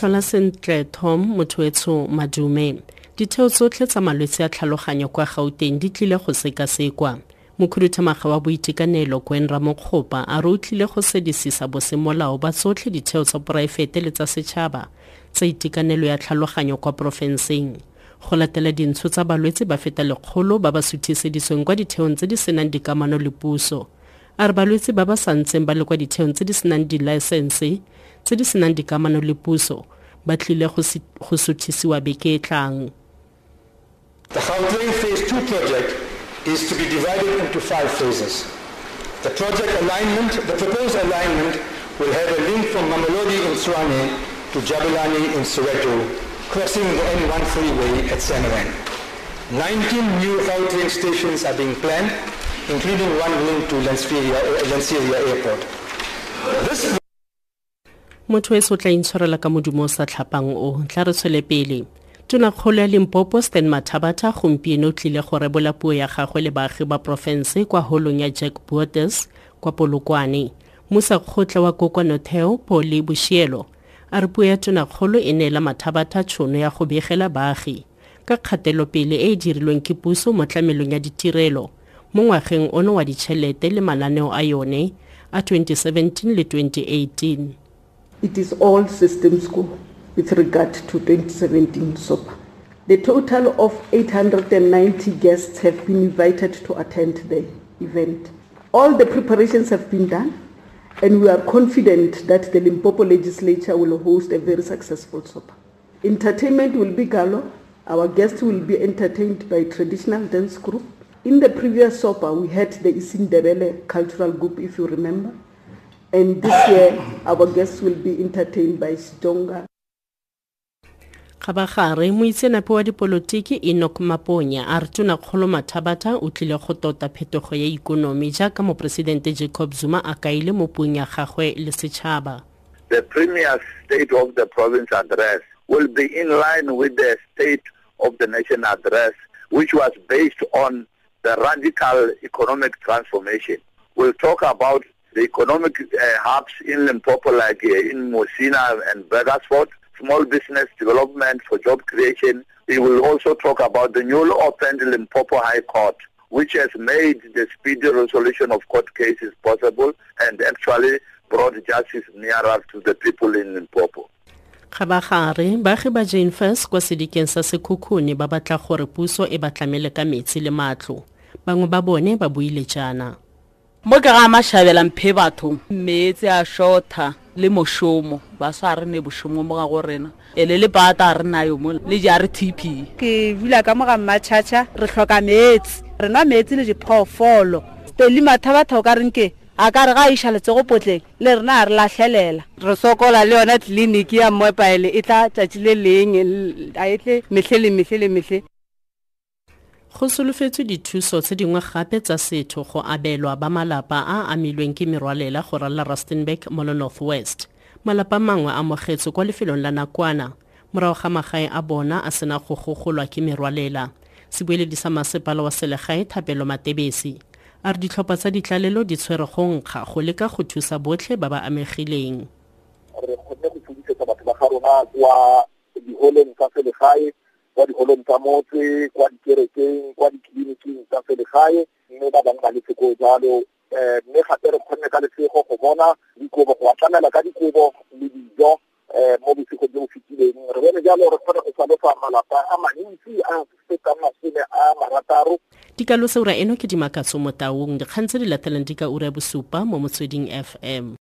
tlhola sentle tom mothoetsho madume. Ditheo tsotlhe tsa malwetse a tlhaloganyo kwa gauteng di tlile go sekasekwa. Mokhuduthamaga wa boitekanelo kwen ramokgopa a re o tlile go sedisisa bosemolao ba tsotlhe ditheo tsa poraefete le tsa setšhaba tsa itekanelo ya tlhaloganyo kwa porofenseng. Go latela dintsho tsa balwetse ba feta lekgolo ba ba suthiseditsweng kwa ditheong tse di senang dikamano le puso. A re balwetse ba ba sa ntseng ba le kwa ditheong tse di senang dilaesense tse di senang dikamano le puso ba tlile go beke e tlang The Phase 2 project is to be divided into five phases. The project alignment, the proposed alignment will have a link from Mamelodi in Swane to Jabulani in Soweto, crossing the N1 freeway at Samaran. 19 new Gauteng stations are being planned, including one link to Lanseria uh, Airport. This motho e se o tla intshwarela ka modumo o sa tlhapang o tla re tshwele pele. Tonakgolo ya limpopo stan mathabata gompieno o tlile go rebola puo ya gagwe le baagi ba porofense kwa holong ya jack borders kwa polokwane. Mosakgotla wa kokwanotheo poli boshielo. A re puo ya tonakgolo e neela mathabata tšhono ya go begela baagi. Ka kgatelopele e e dirilweng ke puso mo tlamelong ya ditirelo mo ngwageng ono wa ditšhelete le mananeo a yone a 2017 le 2018 It is all systems go with regard to 2017 SOPA. The total of 890 guests have been invited to attend the event. All the preparations have been done and we are confident that the Limpopo legislature will host a very successful SOPA. Entertainment will be galo. Our guests will be entertained by traditional dance group. In the previous SOPA, we had the Isindebele cultural group, if you remember. And this year, our guests will be entertained by Sijonga. ga moitsenape wa dipolotiki enok maponya a re tonakgolo mathabata o tlile go tota phetogo ya ikonomi jaaka moporesidente jacob zuma a kaile mo puong ya gagwe le setšhaba the premier state of the province address will be in line with the state of the nation address which was based on the radical economic transformation we'll talk about the economic uh, hubs in Limpopo like uh, in Mosina and Burgersford small business development for job creation. We will also talk about the newly opened Limpopo High Court, which has made the speedy resolution of court cases possible and actually brought justice nearer to the people in Limpopo. ga ba gare baagi ba jane first kwa sedikeng sa sekhukhune ba batla gore puso e ba tlamele ka metsi le matlo bangwe ba bone ba buile jaana mo ke ga mašhabela mphe batho metse a shorta le mošomo. Baswa a re ne bošomo mo ga go rena. Ele le pata a re nayo mo le ja re tp ke bula ka mo ga mmatšhatšha re tlhoka metsi re nwa metsi le diphoofolo. Steli mathabatha o ka reng ke? A ka re ga a iša letsego potleng le rena a re latlhelela re sokola le yona tleliniki ya mmopaele e tla tšatši le leng a etle metlhe le metlhe le metlhe go solofetswe dithuso tse dingwe gape tsa setho go abelwa ba malapa a amilweng ke merwalela go rala rustenburg mo le northwest. Malapa mangwe a mogetswe kwa lefelong la nakwana. Morago ga magae a bona a sena go gogolwa ke merwalela sebueledi sa masepala wa selegae thapelo matebesi. A re ditlhopha tsa ditlalelo di tshwere go nkga go leka go thusa botlhe ba ba amegileng. Re kgonne go fodisetsa batho ba ga rona kwa diholeng tsa selegae kwa diholong tsa motse kwa dikerekeng kwa ditleliniking tsa selegae mme ba bangwe ba letseko jalo. Um mme gape re kgonne ka lesego go bona dikobo go atlamela ka dikobo le dijo um mo bosego jo bo fetileng. Re bone jalo re kgone go salofa malapa a mantsi a fetang masome a marataro. Dikalo seura eno ke dimakatso mo taung. Dikgang tse di latelang di ka ura bosupa mo motsweding fm